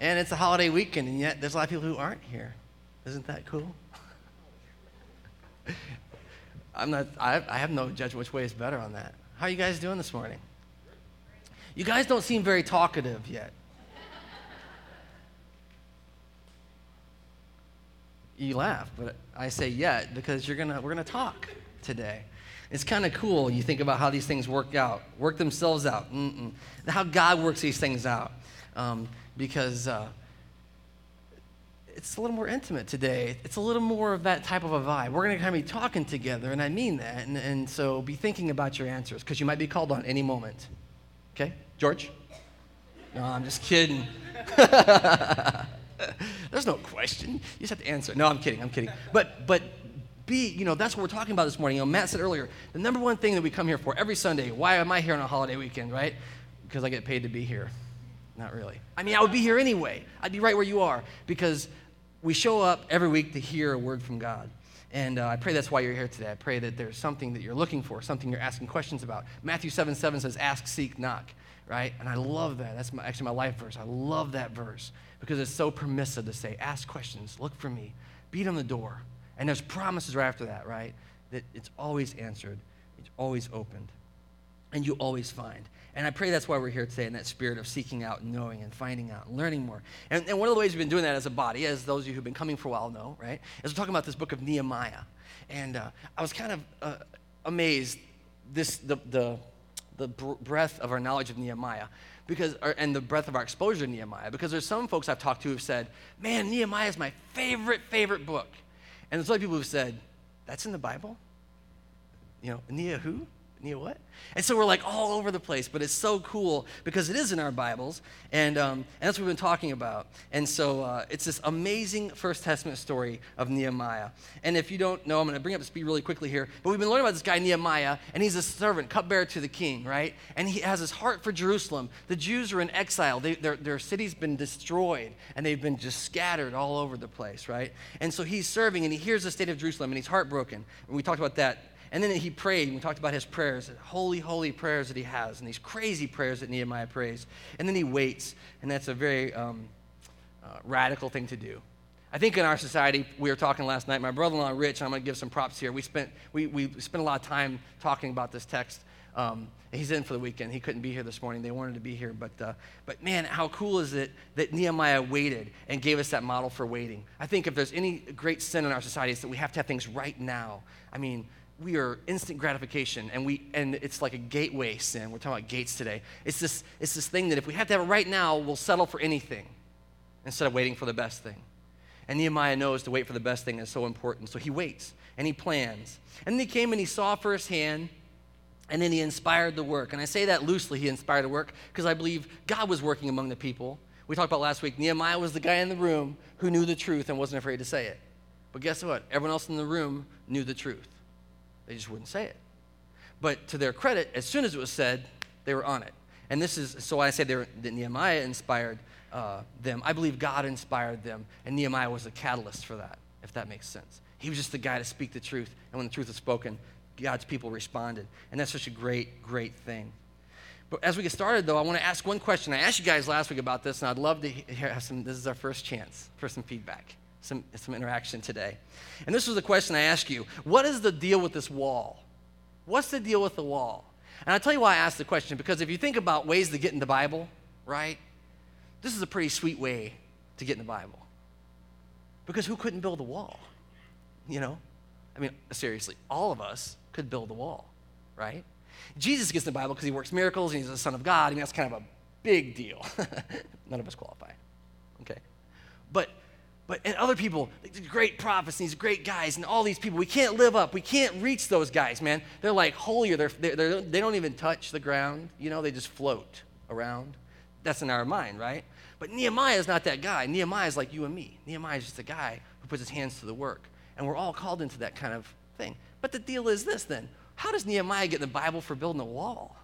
And it's a holiday weekend, and yet there's a lot of people who aren't here. Isn't that cool? I'm not, I, I have no judgment which way is better on that. How are you guys doing this morning? You guys don't seem very talkative yet. You laugh, but I say yet because you're gonna, we're going to talk today. It's kind of cool. You think about how these things work out, work themselves out, Mm-mm. how God works these things out. Um, because uh, it's a little more intimate today. It's a little more of that type of a vibe. We're going to kind of be talking together, and I mean that. And, and so be thinking about your answers because you might be called on any moment. Okay? George? No, I'm just kidding. There's no question. You just have to answer. No, I'm kidding. I'm kidding. But, but be, you know, that's what we're talking about this morning. You know, Matt said earlier, the number one thing that we come here for every Sunday, why am I here on a holiday weekend, right? Because I get paid to be here. Not really. I mean, I would be here anyway. I'd be right where you are because we show up every week to hear a word from God. And uh, I pray that's why you're here today. I pray that there's something that you're looking for, something you're asking questions about. Matthew 7 7 says, Ask, seek, knock, right? And I love that. That's my, actually my life verse. I love that verse because it's so permissive to say, Ask questions, look for me, beat on the door. And there's promises right after that, right? That it's always answered, it's always opened, and you always find. And I pray that's why we're here today in that spirit of seeking out and knowing and finding out and learning more. And, and one of the ways we've been doing that as a body, as those of you who've been coming for a while know, right, is we're talking about this book of Nehemiah. And uh, I was kind of uh, amazed this the, the, the breadth of our knowledge of Nehemiah because and the breadth of our exposure to Nehemiah because there's some folks I've talked to who've said, "Man, Nehemiah is my favorite favorite book," and there's other people who've said, "That's in the Bible." You know, Nehemiah who? Know what? And so we're like all over the place, but it's so cool because it is in our Bibles, and, um, and that's what we've been talking about. And so uh, it's this amazing First Testament story of Nehemiah. And if you don't know, I'm going to bring up speed really quickly here, but we've been learning about this guy Nehemiah, and he's a servant, cupbearer to the king, right? And he has his heart for Jerusalem. The Jews are in exile, they, their, their city's been destroyed, and they've been just scattered all over the place, right? And so he's serving, and he hears the state of Jerusalem, and he's heartbroken. And we talked about that and then he prayed, and we talked about his prayers, holy, holy prayers that he has, and these crazy prayers that Nehemiah prays. And then he waits, and that's a very um, uh, radical thing to do. I think in our society, we were talking last night, my brother in law, Rich, I'm going to give some props here. We spent, we, we spent a lot of time talking about this text. Um, he's in for the weekend. He couldn't be here this morning. They wanted to be here. But, uh, but man, how cool is it that Nehemiah waited and gave us that model for waiting? I think if there's any great sin in our society, it's that we have to have things right now. I mean, we are instant gratification and we and it's like a gateway sin. We're talking about gates today. It's this it's this thing that if we have to have it right now we'll settle for anything instead of waiting for the best thing. And nehemiah knows to wait for the best thing is so important so he waits and he plans. And then he came and he saw firsthand and then he inspired the work. And i say that loosely he inspired the work because i believe god was working among the people. We talked about last week nehemiah was the guy in the room who knew the truth and wasn't afraid to say it. But guess what? Everyone else in the room knew the truth they just wouldn't say it. But to their credit, as soon as it was said, they were on it. And this is so I say that Nehemiah inspired uh, them. I believe God inspired them, and Nehemiah was a catalyst for that, if that makes sense. He was just the guy to speak the truth, and when the truth was spoken, God's people responded. And that's such a great, great thing. But as we get started, though, I want to ask one question. I asked you guys last week about this, and I'd love to hear some. This is our first chance for some feedback some, some interaction today. And this was the question I ask you What is the deal with this wall? What's the deal with the wall? And I'll tell you why I asked the question because if you think about ways to get in the Bible, right, this is a pretty sweet way to get in the Bible. Because who couldn't build a wall? You know? I mean, seriously, all of us could build a wall, right? Jesus gets in the Bible because he works miracles and he's the Son of God. I mean, that's kind of a big deal. None of us qualify, okay? But but and other people, great prophets, these great guys, and all these people, we can't live up. We can't reach those guys, man. They're like holier. They're, they're, they're, they don't even touch the ground. You know, they just float around. That's in our mind, right? But Nehemiah is not that guy. Nehemiah is like you and me. Nehemiah is just a guy who puts his hands to the work. And we're all called into that kind of thing. But the deal is this then how does Nehemiah get in the Bible for building a wall?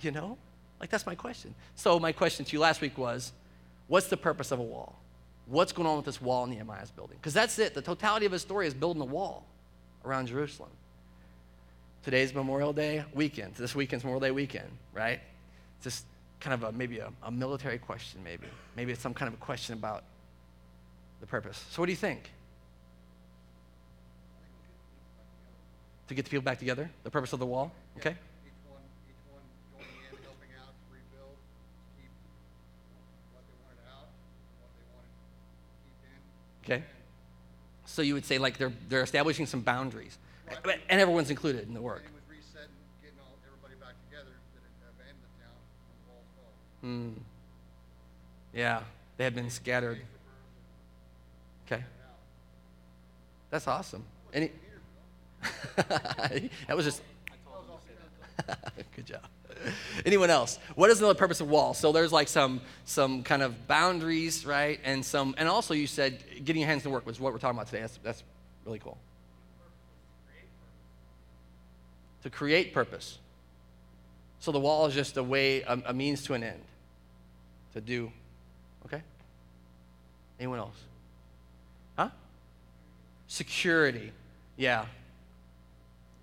You know? Like, that's my question. So, my question to you last week was what's the purpose of a wall? What's going on with this wall Nehemiah's building. Because that's it. The totality of his story is building a wall around Jerusalem. Today's Memorial Day weekend. This weekend's Memorial Day weekend, right? It's just kind of a maybe a, a military question, maybe. Maybe it's some kind of a question about the purpose. So, what do you think? To get the people back together? The purpose of the wall? Okay. Okay. So you would say like they're they're establishing some boundaries, Right. And everyone's included in the work. Same with resetting, getting all, everybody back together that had abandoned the town when the walls fall. Hmm. Yeah, they had been scattered. Okay. That's awesome. Any? that was just. Good job. Anyone else? What is the purpose of walls? So there's like some some kind of boundaries, right? And some and also you said getting your hands to work was what we're talking about today. That's that's really cool. To create purpose. So the wall is just a way, a, a means to an end. To do. Okay? Anyone else? Huh? Security. Yeah.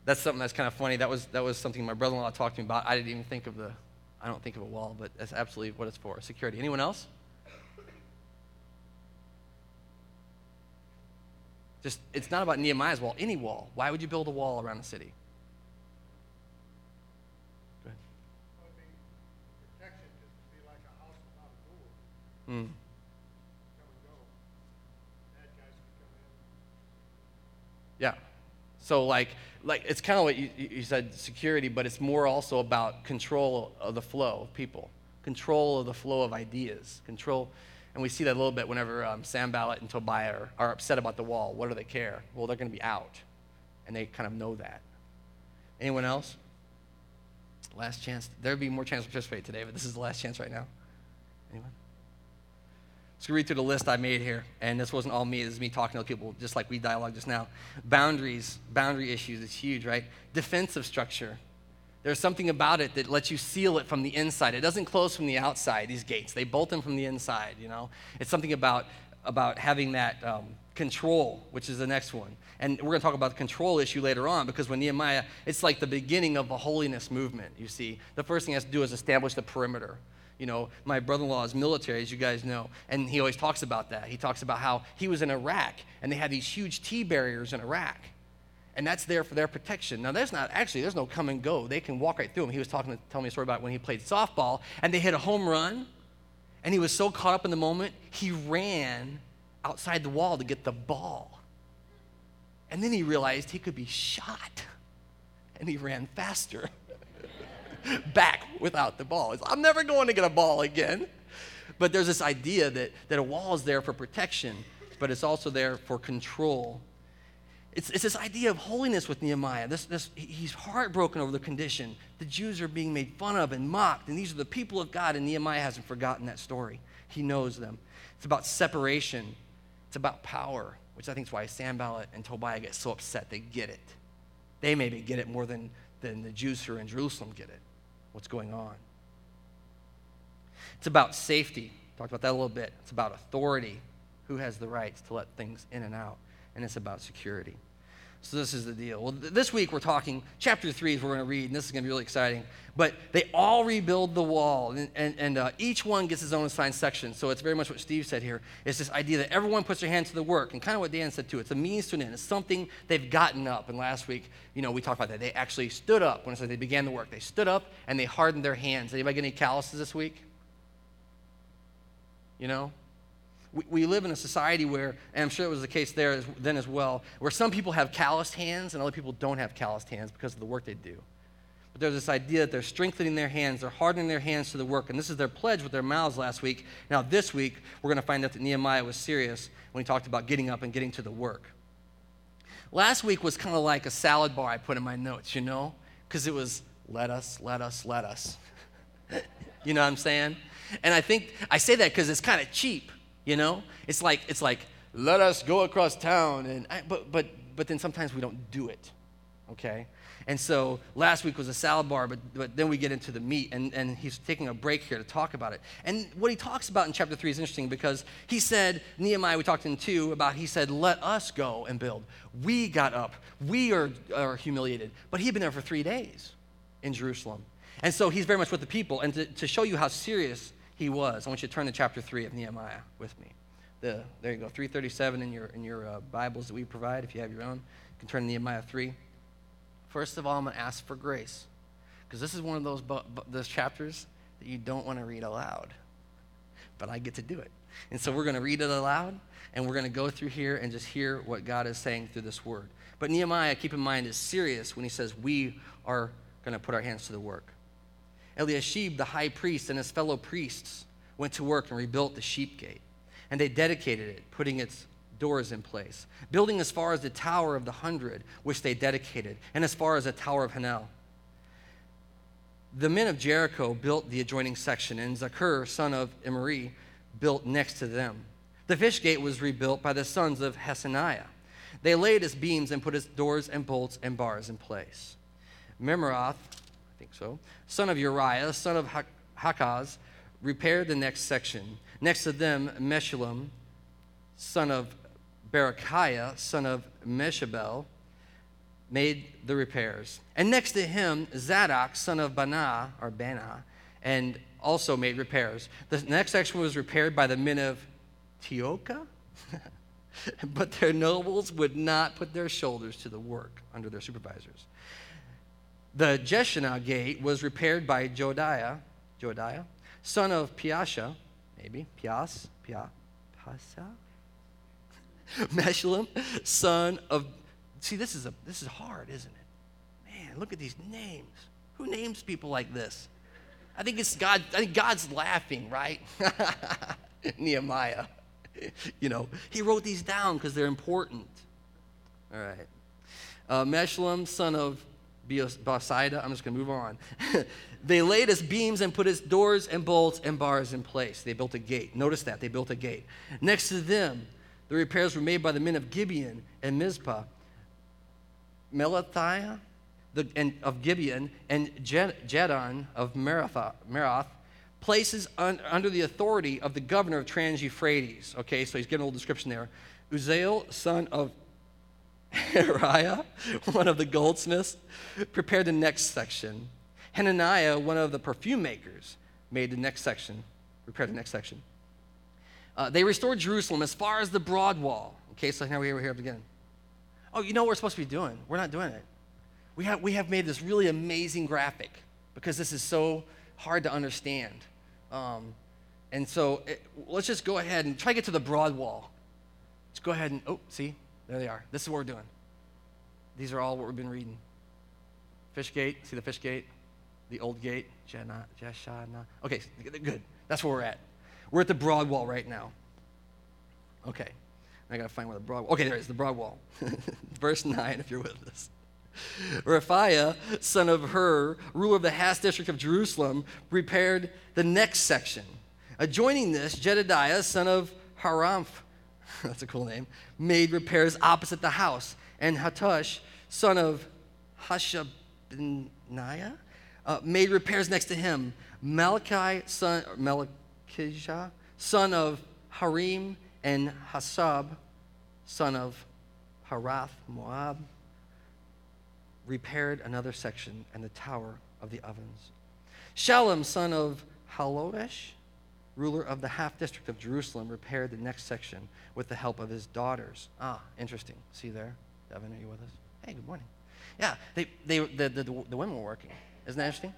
That's something that's kind of funny. That was that was something my brother-in-law talked to me about. I didn't even think of the I don't think of a wall, but that's absolutely what it's for. Security. Anyone else? Just it's not about Nehemiah's wall, any wall. Why would you build a wall around the city? Go ahead. Would be protection, just to be like a house without a door, Hmm. come and go. Bad guys can come in. Yeah. So like like it's kind of what you, you said security, but it's more also about control of the flow of people, control of the flow of ideas, control. And we see that a little bit whenever um, Sanballat and Tobiah are, are upset about the wall. What do they care? Well, they're going to be out, and they kind of know that. Anyone else? Last chance. There'd be more chance to participate today, but this is the last chance right now. Anyone? Let's read through the list I made here. And this wasn't all me, this is me talking to people, just like we dialogue just now. Boundaries, boundary issues, it's huge, right? Defensive structure. There's something about it that lets you seal it from the inside. It doesn't close from the outside, these gates. They bolt them from the inside, you know? It's something about, about having that um, control, which is the next one. And we're going to talk about the control issue later on because when Nehemiah, it's like the beginning of a holiness movement, you see. The first thing he has to do is establish the perimeter. You know, my brother in law is military, as you guys know, and he always talks about that. He talks about how he was in Iraq and they had these huge T barriers in Iraq. And that's there for their protection. Now, there's not actually, there's no come and go. They can walk right through them. He was talking, telling me a story about when he played softball and they hit a home run, and he was so caught up in the moment, he ran outside the wall to get the ball. And then he realized he could be shot, and he ran faster back without the ball. He's, I'm never going to get a ball again. But there's this idea that, that a wall is there for protection, but it's also there for control. It's, it's this idea of holiness with Nehemiah. This, this, he's heartbroken over the condition. The Jews are being made fun of and mocked, and these are the people of God, and Nehemiah hasn't forgotten that story. He knows them. It's about separation, it's about power, which I think is why Sanballat and Tobiah get so upset. They get it. They maybe get it more than, than the Jews who are in Jerusalem get it, what's going on. It's about safety. Talked about that a little bit. It's about authority. Who has the rights to let things in and out? And it's about security. So this is the deal. Well, th- this week we're talking chapter three is we're going to read, and this is going to be really exciting. But they all rebuild the wall, and, and, and uh, each one gets his own assigned section. So it's very much what Steve said here. It's this idea that everyone puts their hand to the work, and kind of what Dan said too. It's a means to an end. It's something they've gotten up. And last week, you know, we talked about that. They actually stood up when it said they began the work. They stood up and they hardened their hands. Anybody get any calluses this week? You know, we, we live in a society where, and I'm sure it was the case there as, then as well, where some people have calloused hands and other people don't have calloused hands because of the work they do. But there's this idea that they're strengthening their hands, they're hardening their hands to the work, and this is their pledge with their mouths last week. Now, this week, we're going to find out that Nehemiah was serious when he talked about getting up and getting to the work. Last week was kind of like a salad bar I put in my notes, you know, because it was let us, let us, let us. you know what I'm saying? And I think I say that because it's kind of cheap, you know. It's like it's like let us go across town, and I, but but but then sometimes we don't do it, okay. And so last week was a salad bar, but, but then we get into the meat, and, and he's taking a break here to talk about it. And what he talks about in chapter 3 is interesting because he said, Nehemiah, we talked in 2 about, he said, let us go and build. We got up. We are, are humiliated. But he had been there for three days in Jerusalem. And so he's very much with the people. And to, to show you how serious he was, I want you to turn to chapter 3 of Nehemiah with me. The, there you go, 337 in your, in your uh, Bibles that we provide. If you have your own, you can turn to Nehemiah 3. First of all, I'm going to ask for grace because this is one of those, bu- bu- those chapters that you don't want to read aloud. But I get to do it. And so we're going to read it aloud and we're going to go through here and just hear what God is saying through this word. But Nehemiah, keep in mind, is serious when he says we are going to put our hands to the work. Eliashib, the high priest, and his fellow priests went to work and rebuilt the sheep gate. And they dedicated it, putting its doors in place, building as far as the Tower of the Hundred, which they dedicated, and as far as the Tower of Hanel. The men of Jericho built the adjoining section, and Zakur, son of Imri, built next to them. The fish gate was rebuilt by the sons of Hesaniah. They laid its beams and put its doors and bolts and bars in place. Memeroth, I think so, son of Uriah, son of Hakaz, repaired the next section. Next to them, Meshullam, son of Berechiah, son of Meshabel, made the repairs. And next to him, Zadok, son of Bana, or Bana, and also made repairs. The next section was repaired by the men of Teoka, but their nobles would not put their shoulders to the work under their supervisors. The Jeshanah gate was repaired by Jodiah, Jodiah, son of Piasha, maybe, Pias, Pia, Pasa, Meshullam, son of. See, this is a this is hard, isn't it? Man, look at these names. Who names people like this? I think it's God. I think God's laughing, right? Nehemiah. You know, he wrote these down because they're important. All right. Uh, son of Bosida. I'm just going to move on. they laid its beams and put its doors and bolts and bars in place. They built a gate. Notice that. They built a gate. Next to them, the repairs were made by the men of Gibeon and Mizpah. Melathiah the, and, of Gibeon and Jedon of Merath, places un, under the authority of the governor of Trans Euphrates. Okay, so he's getting a little description there. Uziel, son of Hariah, one of the goldsmiths, prepared the next section. Hananiah, one of the perfume makers, made the next section, prepared the next section. Uh, they restored Jerusalem as far as the broad wall. Okay, so now we're here again. Oh, you know what we're supposed to be doing? We're not doing it. We have, we have made this really amazing graphic because this is so hard to understand. Um, and so it, let's just go ahead and try to get to the broad wall. Let's go ahead and, oh, see, there they are. This is what we're doing. These are all what we've been reading. Fish gate, see the fish gate? The old gate, Jeshana. Okay, good. That's where we're at. We're at the broad wall right now. Okay. I gotta find where the broad. Wall. Okay, there it is, the broad wall. Verse nine, if you're with us. Rephaiah, son of Hur, ruler of the Has district of Jerusalem, prepared the next section. Adjoining this, Jedediah, son of Haramf, that's a cool name, made repairs opposite the house. And Hattush, son of Hashabniah, uh, made repairs next to him. Malachi, son, Malachijah, son of Harim, and Hasab, son of Harath Moab, repaired another section and the tower of the ovens. Shallum, son of Haloesh, ruler of the half district of Jerusalem, repaired the next section with the help of his daughters. Ah, interesting. See there? Devin, are you with us? Hey, good morning. Yeah, they, they, the, the, the women were working. Isn't that interesting?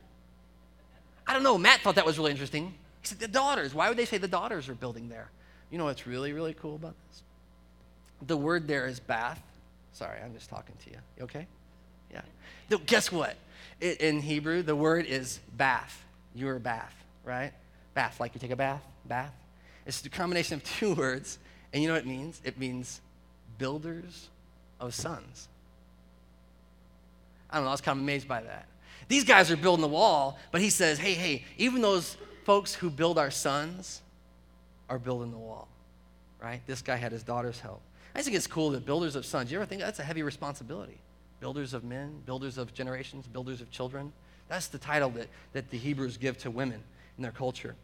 I don't know. Matt thought that was really interesting. He said, the daughters. Why would they say the daughters are building there? You know what's really, really cool about this? The word there is bath. Sorry, I'm just talking to you. You okay? Yeah. No, guess what? In Hebrew, the word is bath. You're bath, right? Bath, like you take a bath, bath. It's a combination of two words, and you know what it means? It means builders of sons. I don't know, I was kind of amazed by that. These guys are building the wall, but he says, hey, hey, even those folks who build our sons are building the wall, right? This guy had his daughter's help. I think it's cool that builders of sons, you ever think that's a heavy responsibility? Builders of men, builders of generations, builders of children. That's the title that, that the Hebrews give to women in their culture.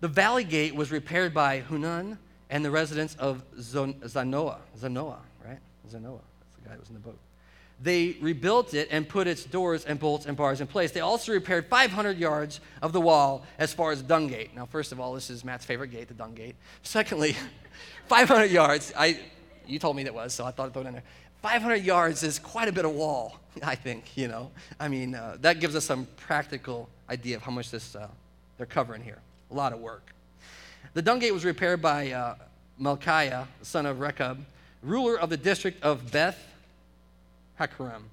The valley gate was repaired by Hunan and the residents of Zanoah. Zanoah, right? Zanoah. That's the guy that was in the boat. they rebuilt it and put its doors and bolts and bars in place. They also repaired 500 yards of the wall as far as the dung gate. Now, first of all, this is Matt's favorite gate, the dung gate. Secondly, 500 yards. I, you told me that was, so I thought I'd throw it in there. 500 yards is quite a bit of wall, I think, you know. I mean, uh, that gives us some practical idea of how much this uh, they're covering here. A lot of work. The dung gate was repaired by uh, son of Rechab, ruler of the district of Beth Hakerem.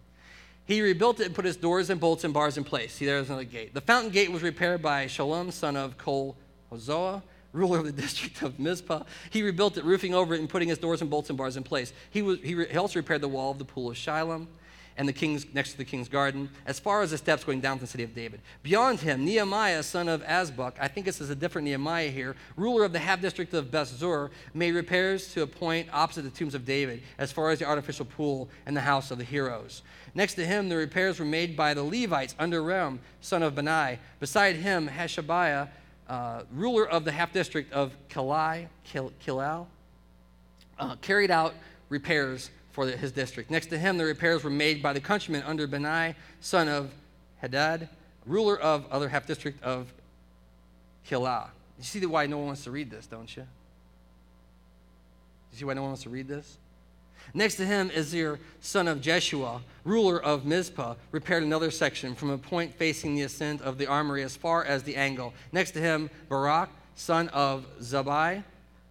He rebuilt it and put its doors and bolts and bars in place. See, there's another gate. The fountain gate was repaired by Shalom, son of Kol Hozoah, ruler of the district of Mizpah. He rebuilt it, roofing over it and putting its doors and bolts and bars in place. He, was, he, re, he also repaired the wall of the pool of Shiloh and the king's next to the king's garden, as far as the steps going down to the city of David. Beyond him, Nehemiah, son of Azbuk, I think this is a different Nehemiah here, ruler of the half district of Bethzur, made repairs to a point opposite the tombs of David, as far as the artificial pool and the house of the heroes. Next to him, the repairs were made by the Levites under Rem, son of Benai. Beside him, Hashabiah, uh, ruler of the half district of Kilai, Kil, Kilal, uh, carried out repairs for his district. Next to him, the repairs were made by the countryman under Benai, son of Hadad, ruler of other half district of Kilah. You see why no one wants to read this, don't you? You see why no one wants to read this? Next to him, Azir, son of Jeshua, ruler of Mizpah, repaired another section from a point facing the ascent of the armory as far as the angle. Next to him, Barak, son of Zabai,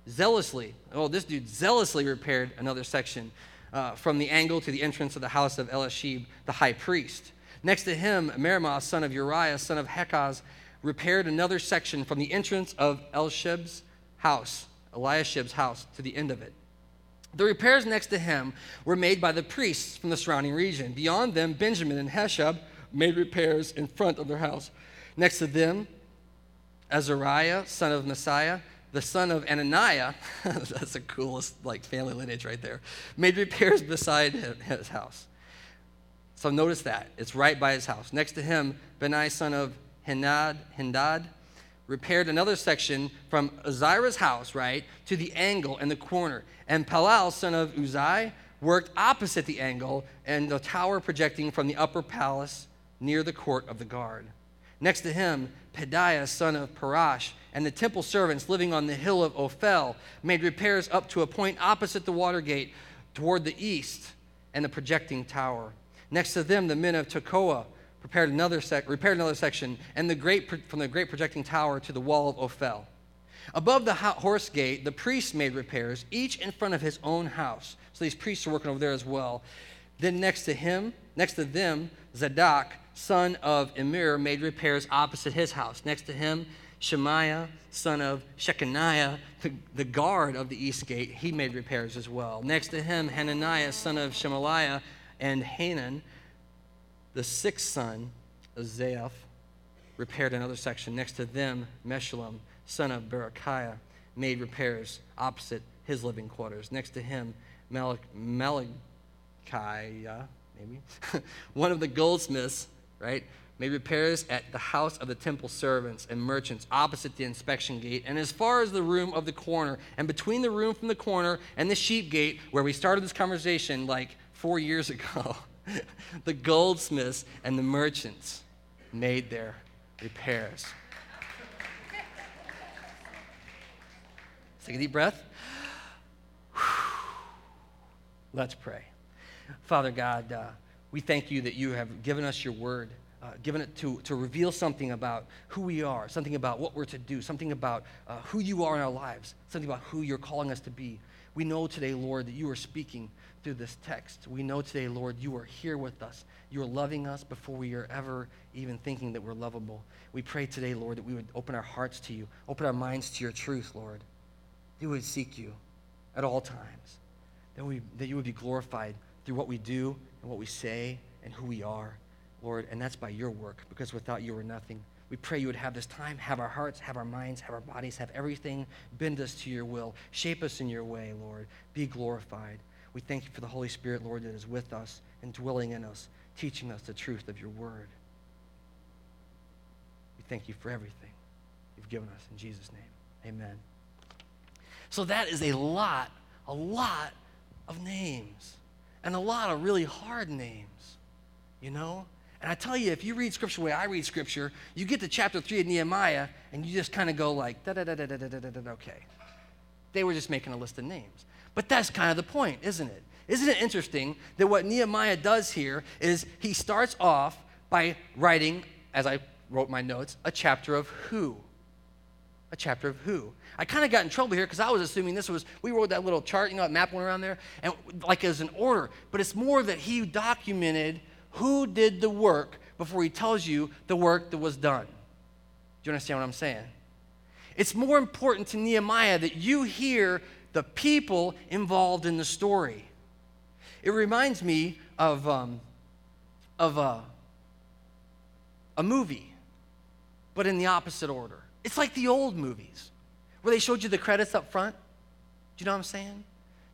zealously, oh, this dude zealously repaired another section uh, from the angle to the entrance of the house of Elishib, the high priest. Next to him, Meremoth, son of Uriah, son of Hekaz, repaired another section from the entrance of Elishib's house, Eliashib's house, to the end of it. The repairs next to him were made by the priests from the surrounding region. Beyond them, Benjamin and Heshab made repairs in front of their house. Next to them, Azariah, son of Messiah, the son of Ananiah, that's the coolest like family lineage right there, made repairs beside his house. So notice that. It's right by his house. Next to him, Benai, son of Hinad, Hindad, repaired another section from Azira's house, right, to the angle and the corner. And Palal, son of Uzai, worked opposite the angle and the tower projecting from the upper palace near the court of the guard. Next to him, Pedaiah, son of Parash, and the temple servants living on the hill of Ophel made repairs up to a point opposite the water gate toward the east and the projecting tower. Next to them, the men of Tekoa prepared another sec- repaired another section, and the great pro- from the great projecting tower to the wall of Ophel. Above the horse gate, the priests made repairs, each in front of his own house. So these priests are working over there as well. Then next to him, next to them, Zadok, son of Emir, made repairs opposite his house. Next to him, Shemaiah, son of Shechaniah, the, guard of the east gate, he made repairs as well. Next to him, Hananiah, son of Shemaliah, and Hanan, the sixth son of Zaaph, repaired another section. Next to them, Meshullam, son of Berechiah, made repairs opposite his living quarters. Next to him, Malachiah, maybe, one of the goldsmiths, right, made repairs at the house of the temple servants and merchants opposite the inspection gate, and as far as the room of the corner, and between the room from the corner and the sheep gate, where we started this conversation like four years ago, the goldsmiths and the merchants made their repairs. Take a deep breath. Let's pray. Father God, uh, we thank you that you have given us your word uh, given it to, to reveal something about who we are, something about what we're to do, something about uh, who you are in our lives, something about who you're calling us to be. We know today, Lord, that you are speaking through this text. We know today, Lord, you are here with us. You are loving us before we are ever even thinking that we're lovable. We pray today, Lord, that we would open our hearts to you, open our minds to your truth, Lord. That we would seek you at all times, that, we, that you would be glorified through what we do and what we say and who we are. Lord, and that's by your work, because without you, we're nothing. We pray you would have this time, have our hearts, have our minds, have our bodies, have everything. Bend us to your will. Shape us in your way, Lord. Be glorified. We thank you for the Holy Spirit, Lord, that is with us and dwelling in us, teaching us the truth of your word. We thank you for everything you've given us. In Jesus' name, amen. So that is a lot, a lot of names. And a lot of really hard names, you know? And I tell you, if you read scripture the way I read scripture, you get to chapter three of Nehemiah and you just kind of go like, da da da da da da da da, okay. They were just making a list of names. But that's kind of the point, isn't it? Isn't it interesting that what Nehemiah does here is he starts off by writing, as I wrote my notes, a chapter of who? A chapter of who? I kind of got in trouble here because I was assuming this was, we wrote that little chart, you know, that map went around there, and like as an order. But it's more that he documented who did the work before he tells you the work that was done. Do you understand what I'm saying? It's more important to Nehemiah that you hear the people involved in the story. It reminds me of, um, of a, a movie, but in the opposite order. It's like the old movies where they showed you the credits up front. Do you know what I'm saying?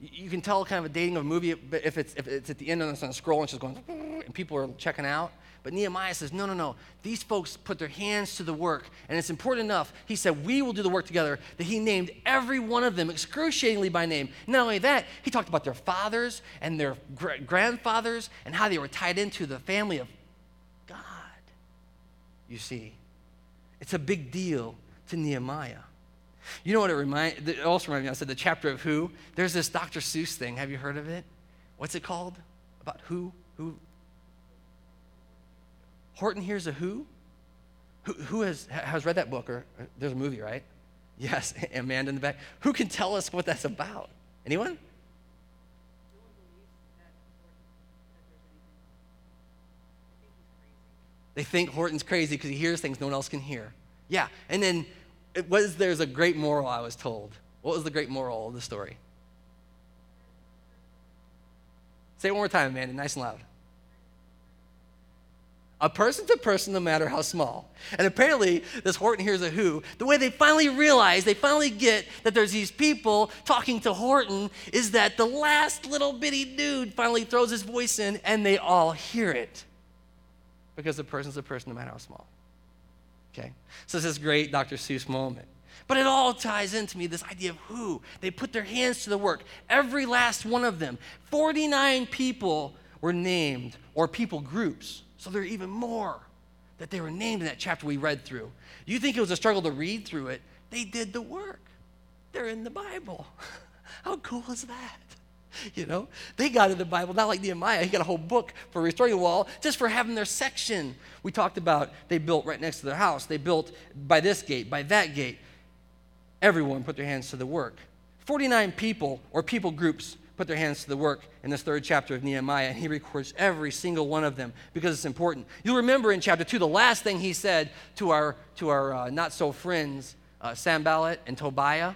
You can tell kind of a dating of a movie if it's, if it's at the end and it's on a scroll and it's just going, and people are checking out. But Nehemiah says, no, no, no. These folks put their hands to the work. And it's important enough, he said, we will do the work together, that he named every one of them excruciatingly by name. Not only that, he talked about their fathers and their grandfathers and how they were tied into the family of God. You see, it's a big deal to Nehemiah. You know what it reminds? It also reminds me. I said the chapter of who. There's this Dr. Seuss thing. Have you heard of it? What's it called? About who? Who? Horton hears a who? Who, who has, has read that book? Or, or there's a movie, right? Yes, Amanda in the back. Who can tell us what that's about? Anyone? They think Horton's crazy because he hears things no one else can hear. Yeah, and then it was there's a great moral I was told. What was the great moral of the story? Say it one more time, Amanda, nice and loud a person to person, no matter how small. And apparently, this Horton hears a who. The way they finally realize, they finally get that there's these people talking to Horton, is that the last little bitty dude finally throws his voice in and they all hear it. Because the person's a person, no matter how small. Okay? So, this is great Dr. Seuss moment. But it all ties into me this idea of who. They put their hands to the work. Every last one of them. 49 people were named, or people groups so there are even more that they were named in that chapter we read through. You think it was a struggle to read through it? They did the work. They're in the Bible. How cool is that? You know, they got in the Bible, not like Nehemiah. He got a whole book for restoring the wall just for having their section. We talked about they built right next to their house. They built by this gate, by that gate. Everyone put their hands to the work. 49 people or people groups put their hands to the work in this third chapter of Nehemiah, and he records every single one of them because it's important. You'll remember in chapter 2, the last thing he said to our, to our uh, not so friends, uh, Sanballat and Tobiah,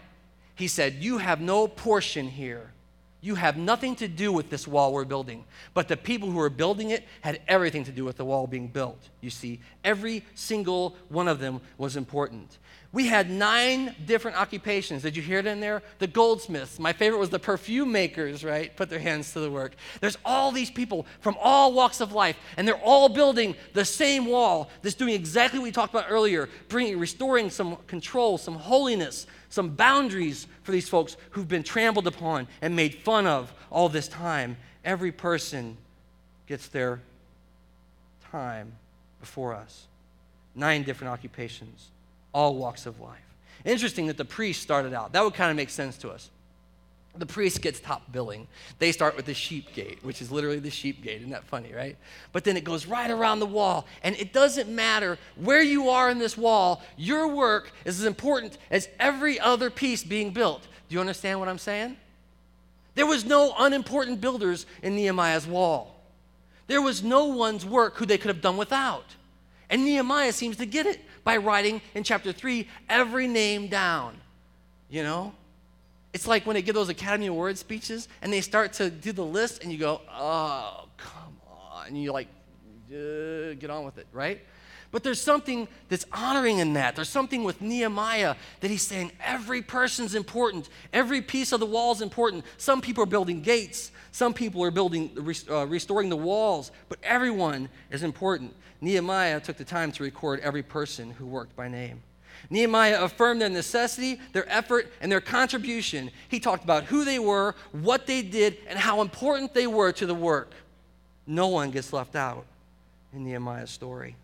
he said, You have no portion here. You have nothing to do with this wall we're building. But the people who are building it had everything to do with the wall being built. You see, every single one of them was important. We had nine different occupations. Did you hear it in there? The goldsmiths. My favorite was the perfume makers, right? Put their hands to the work. There's all these people from all walks of life, and they're all building the same wall that's doing exactly what we talked about earlier, bringing, restoring some control, some holiness, some boundaries for these folks who've been trampled upon and made fun of all this time. Every person gets their time before us. Nine different occupations all walks of life. Interesting that the priest started out. That would kind of make sense to us. The priest gets top billing. They start with the sheep gate, which is literally the sheep gate. Isn't that funny, right? But then it goes right around the wall. And it doesn't matter where you are in this wall, your work is as important as every other piece being built. Do you understand what I'm saying? There was no unimportant builders in Nehemiah's wall. There was no one's work who they could have done without. And Nehemiah seems to get it by writing in chapter 3 every name down. You know? It's like when they give those Academy Award speeches and they start to do the list and you go, oh, come on. And you like, get on with it, right? But there's something that's honoring in that. There's something with Nehemiah that he's saying every person's important. Every piece of the wall is important. Some people are building gates. Some people are building, uh, restoring the walls. But everyone is important. Nehemiah took the time to record every person who worked by name. Nehemiah affirmed their necessity, their effort, and their contribution. He talked about who they were, what they did, and how important they were to the work. No one gets left out in Nehemiah's story.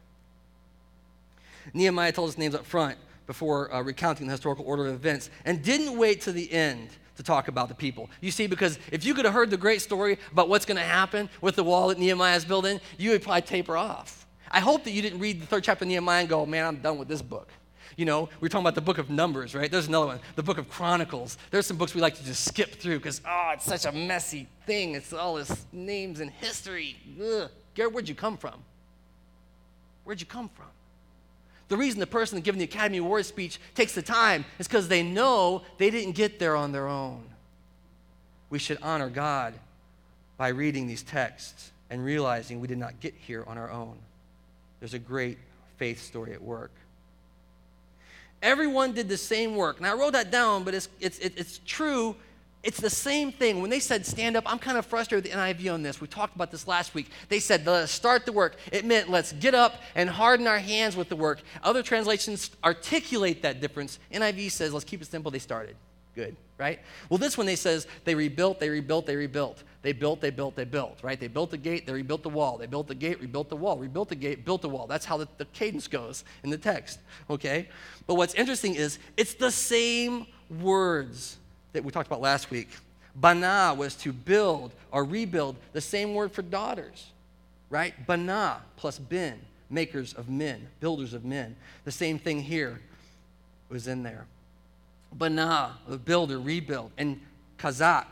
Nehemiah told his names up front before uh, recounting the historical order of events and didn't wait to the end to talk about the people. You see, because if you could have heard the great story about what's going to happen with the wall that Nehemiah's building, you would probably taper off. I hope that you didn't read the third chapter of Nehemiah and go, man, I'm done with this book. You know, we are talking about the book of Numbers, right? There's another one, the book of Chronicles. There's some books we like to just skip through because, oh, it's such a messy thing. It's all this names and history. Ugh. Garrett, where'd you come from? Where'd you come from? The reason the person giving the Academy Award speech takes the time is because they know they didn't get there on their own. We should honor God by reading these texts and realizing we did not get here on our own. There's a great faith story at work. Everyone did the same work. Now, I wrote that down, but it's, it's, it's true it's the same thing. When they said stand up, I'm kind of frustrated with the NIV on this. We talked about this last week. They said, let's start the work. It meant let's get up and harden our hands with the work. Other translations articulate that difference. NIV says, let's keep it simple. They started. Good, right? Well, this one they says they rebuilt, they rebuilt, they rebuilt. They built, they built, they built, right? They built the gate, they rebuilt the wall. They built the gate, rebuilt the wall, rebuilt the gate, built the wall. That's how the, the cadence goes in the text, okay? But what's interesting is it's the same words that we talked about last week. Bana was to build or rebuild, the same word for daughters, right? Bana plus bin, makers of men, builders of men. The same thing here was in there. Bana, the builder, rebuild, and Kazak,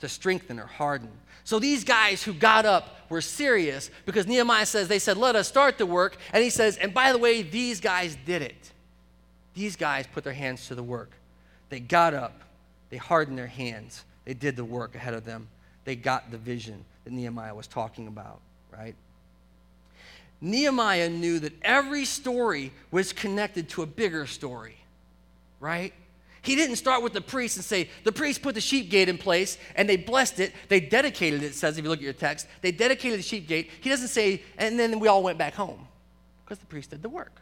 to strengthen or harden. So these guys who got up were serious because Nehemiah says, they said, let us start the work. And he says, and by the way, these guys did it. These guys put their hands to the work. They got up, they hardened their hands. They did the work ahead of them. They got the vision that Nehemiah was talking about, right? Nehemiah knew that every story was connected to a bigger story, right? He didn't start with the priest and say, the priest put the sheep gate in place and they blessed it. They dedicated it, it says, if you look at your text. They dedicated the sheep gate. He doesn't say, and then we all went back home because the priest did the work.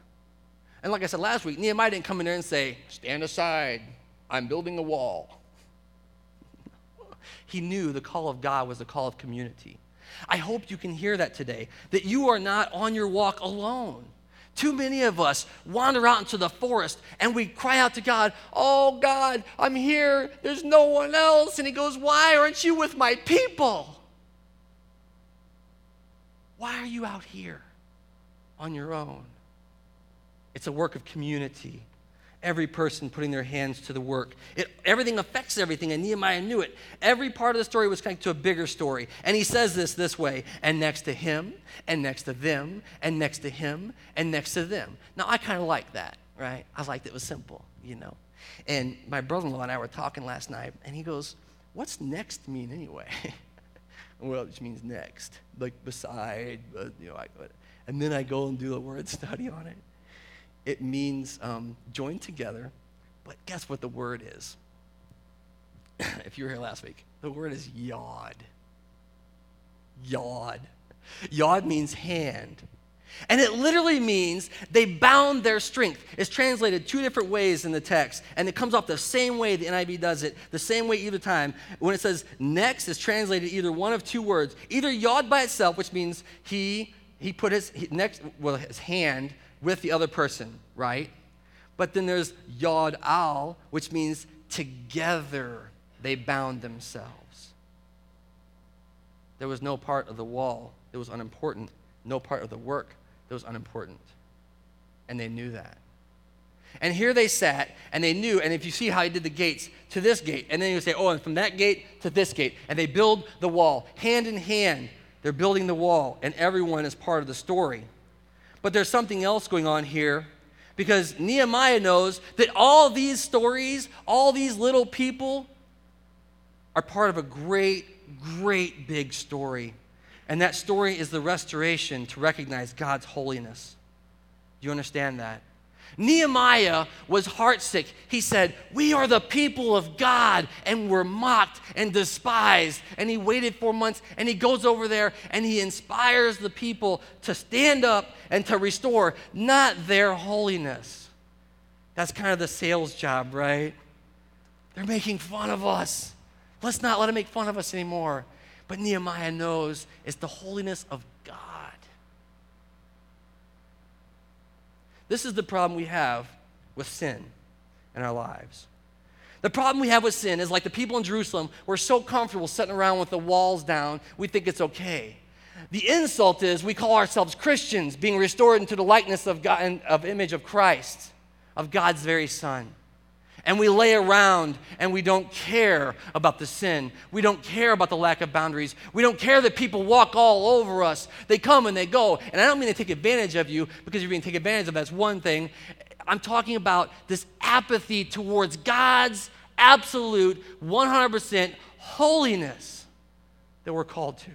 And like I said last week, Nehemiah didn't come in there and say, stand aside, I'm building a wall. he knew the call of God was the call of community. I hope you can hear that today, that you are not on your walk alone. Too many of us wander out into the forest and we cry out to God, Oh God, I'm here. There's no one else. And He goes, Why aren't you with my people? Why are you out here on your own? It's a work of community every person putting their hands to the work. It, everything affects everything, and Nehemiah knew it. Every part of the story was connected to a bigger story. And he says this this way and next to him, and next to them, and next to him, and next to them. Now, I kind of like that, right? I liked it was simple, you know. And my brother in law and I were talking last night, and he goes, What's next mean anyway? well, it just means next, like beside, you know. I, and then I go and do a word study on it it means um, join together. But guess what the word is? if you were here last week, the word is yod. Yod. Yod means hand. And it literally means they bound their strength. It's translated two different ways in the text, and it comes off the same way the NIV does it, the same way either time. When it says next, it's translated either one of two words, either yod by itself, which means he he put his he, next well his hand with the other person, right? But then there's yod al, which means together they bound themselves. There was no part of the wall that was unimportant, no part of the work that was unimportant. And they knew that. And here they sat, and they knew, and if you see how he did the gates to this gate, and then you say, oh, and from that gate to this gate, and they build the wall. Hand in hand, they're building the wall, and everyone is part of the story. But there's something else going on here because Nehemiah knows that all these stories, all these little people, are part of a great, great big story. And that story is the restoration to recognize God's holiness. Do you understand that? Nehemiah was heartsick. He said, We are the people of God, and we're mocked and despised. And he waited four months, and he goes over there and he inspires the people to stand up and to restore not their holiness, That's kind of the sales job, right? They're making fun of us. Let's not let them make fun of us anymore. But Nehemiah knows it's the holiness of God. This is the problem we have with sin in our lives. The problem we have with sin is like the people in Jerusalem, we're so comfortable sitting around with the walls down, we think it's okay. The insult is we call ourselves Christians, being restored into the likeness of God, and of image of Christ, of God's very Son and we lay around and we don't care about the sin. We don't care about the lack of boundaries. We don't care that people walk all over us. They come and they go. And I don't mean to take advantage of you because you're being taken advantage of. That's one thing. I'm talking about this apathy towards God's absolute 100% holiness that we're called to.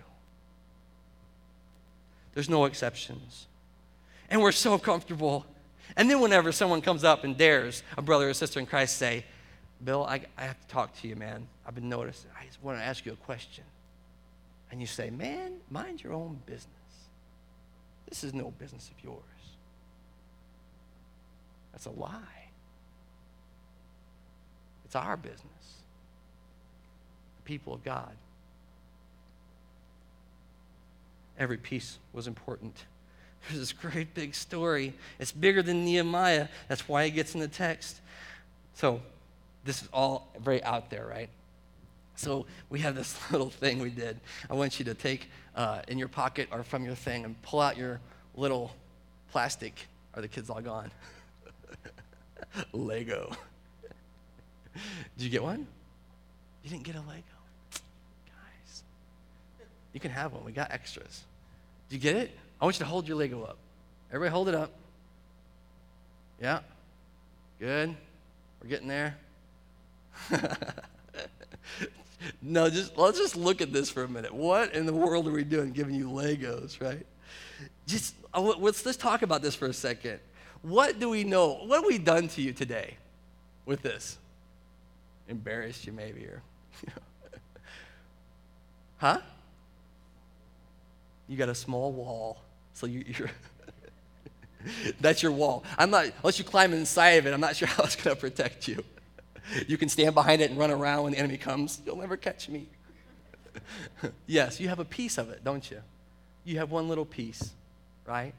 There's no exceptions. And we're so comfortable and then whenever someone comes up and dares a brother or sister in Christ say, Bill, I, I have to talk to you, man. I've been noticing. I just want to ask you a question. And you say, man, mind your own business. This is no business of yours. That's a lie. It's our business. The people of God. Every piece was important. There's this great big story. It's bigger than Nehemiah. That's why it gets in the text. So, this is all very out there, right? So, we have this little thing we did. I want you to take uh, in your pocket or from your thing and pull out your little plastic. Are the kids all gone? Lego. Did you get one? You didn't get a Lego. Guys, you can have one. We got extras. Did you get it? I want you to hold your Lego up. Everybody hold it up. Yeah. Good. We're getting there. no, just let's just look at this for a minute. What in the world are we doing giving you Legos, right? Just let's let's talk about this for a second. What do we know? What have we done to you today with this? Embarrassed you maybe or Huh? You got a small wall so you, are that's your wall. I'm not, unless you climb inside of it, I'm not sure how it's going to protect you. You can stand behind it and run around when the enemy comes. You'll never catch me. yes, you have a piece of it, don't you? You have one little piece, right?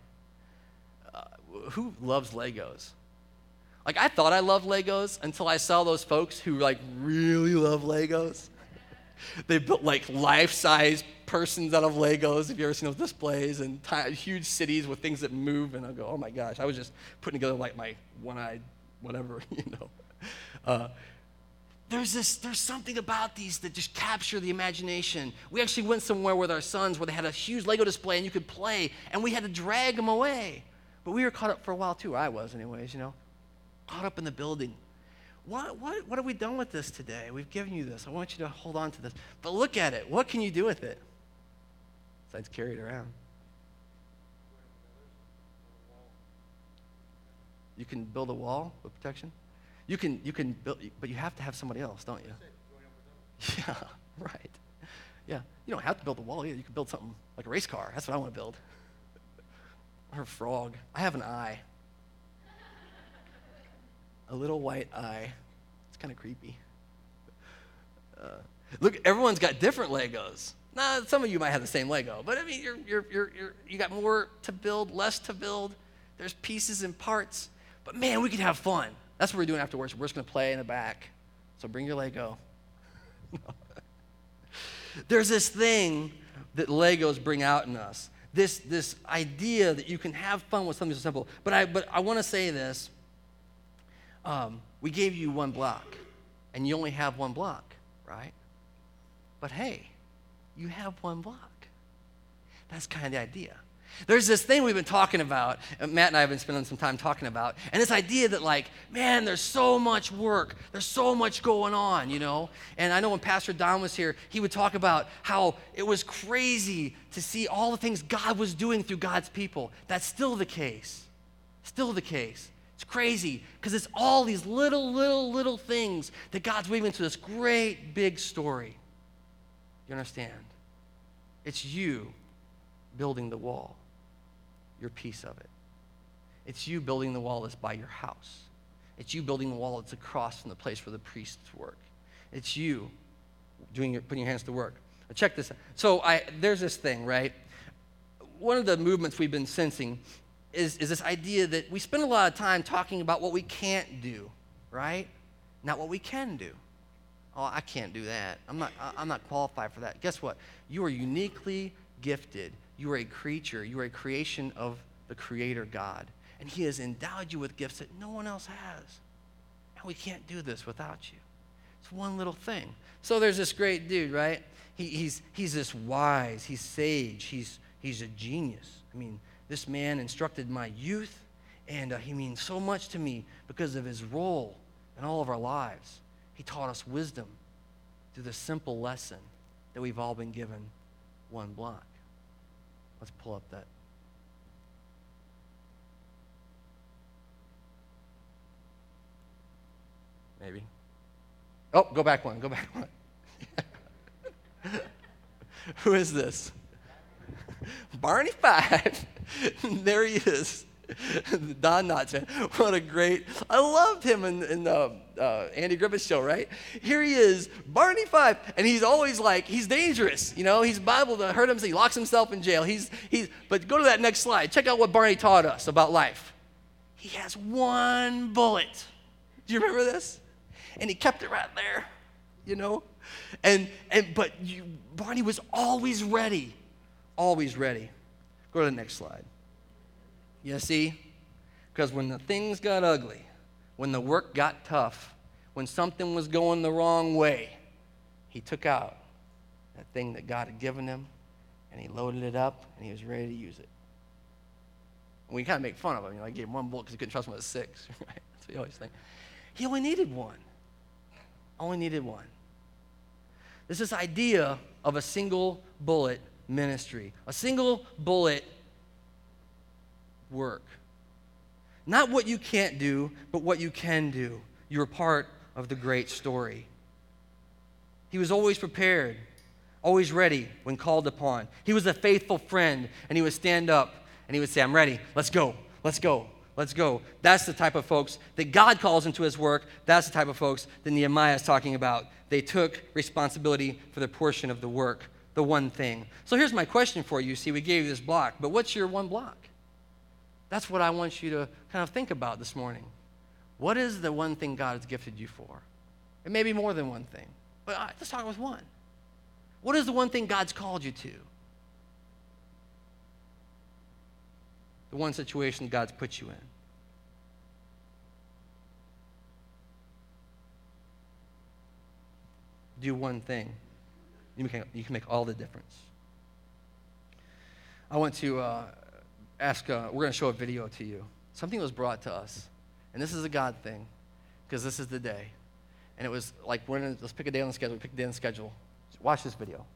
Uh, who loves Legos? Like, I thought I loved Legos until I saw those folks who, like, really love Legos. They built, like, life size persons out of Legos. If you ever seen those displays and t- huge cities with things that move, and I go, oh my gosh, I was just putting together like my one-eyed whatever, you know. Uh, there's this there's something about these that just capture the imagination we actually went somewhere with our sons where they had a huge lego display and you could play and we had to drag them away but we were caught up for a while too i was anyways you know caught up in the building what, what, what have we done with this today we've given you this i want you to hold on to this but look at it what can you do with it besides carry it around. You can build a wall with protection. You can, you can build, but you have to have somebody else, don't you? Yeah, right. Yeah, you don't have to build a wall either. You can build something like a race car. That's what I want to build. Or a frog. I have an eye. A little white eye. It's kind of creepy. Uh, look, everyone's got different Legos. Now, some of you might have the same Lego, but I mean, you're, you're, you're, you're, you got more to build, less to build. There's pieces and parts. But man, we can have fun. That's what we're doing after worship. We're just going to play in the back. So bring your Lego. There's this thing that Legos bring out in us. This, this idea that you can have fun with something so simple. But I, but I want to say this. Um, we gave you one block, and you only have one block, right? But hey, you have one block. That's kind of the idea. There's this thing we've been talking about, Matt and I have been spending some time talking about, and this idea that, like, man, there's so much work, there's so much going on, you know? And I know when Pastor Don was here, he would talk about how it was crazy to see all the things God was doing through God's people. That's still the case. Still the case. It's crazy because it's all these little, little, little things that God's weaving into this great big story. You understand? It's you building the wall, your piece of it. It's you building the wall that's by your house. It's you building the wall that's across from the place where the priests work. It's you doing your, putting your hands to work. Check this out. So I, there's this thing, right? One of the movements we've been sensing is, is this idea that we spend a lot of time talking about what we can't do, right? Not what we can do. Oh, I can't do that. I'm not, I'm not qualified for that. Guess what? You are uniquely gifted. You are a creature. You are a creation of the Creator God. And He has endowed you with gifts that no one else has. And we can't do this without you. It's one little thing. So there's this great dude, right? He, he's, he's this wise, he's sage, he's, he's a genius. I mean, this man instructed my youth, and uh, he means so much to me because of his role in all of our lives. He taught us wisdom through the simple lesson that we've all been given one block. Let's pull up that. Maybe. Oh, go back one. Go back one. Who is this? Barney Fife. there he is. Don Knotts. What a great, I loved him in, in the uh, Andy Griffith show, right? Here he is, Barney Fife, and he's always like, he's dangerous, you know? He's Bible to hurt him, so he locks himself in jail. He's, he's, but go to that next slide. Check out what Barney taught us about life. He has one bullet. Do you remember this? And he kept it right there, you know? And, and but you, Barney was always ready, always ready. Go to the next slide. You see? Because when the things got ugly, when the work got tough, when something was going the wrong way, he took out that thing that God had given him and he loaded it up and he was ready to use it. And we kind of make fun of him. You know, I gave him one bullet because he couldn't trust him with six. Right? That's what you always think. He only needed one. Only needed one. There's this idea of a single bullet ministry, a single bullet work. Not what you can't do, but what you can do. You're part of the great story. He was always prepared, always ready when called upon. He was a faithful friend, and he would stand up and he would say, I'm ready. Let's go. Let's go. Let's go. That's the type of folks that God calls into his work. That's the type of folks that Nehemiah is talking about. They took responsibility for their portion of the work, the one thing. So here's my question for you. See, we gave you this block, but what's your one block? That's what I want you to kind of think about this morning. What is the one thing God has gifted you for? It may be more than one thing, but let's start with one. What is the one thing God's called you to? The one situation God's put you in. Do one thing. You can, you can make all the difference. I want to uh, ask, uh, we're going to show a video to you. Something was brought to us. And this is a God thing, because this is the day. And it was like, we're gonna, let's pick a day on the schedule. We pick a day on the schedule. Watch this video.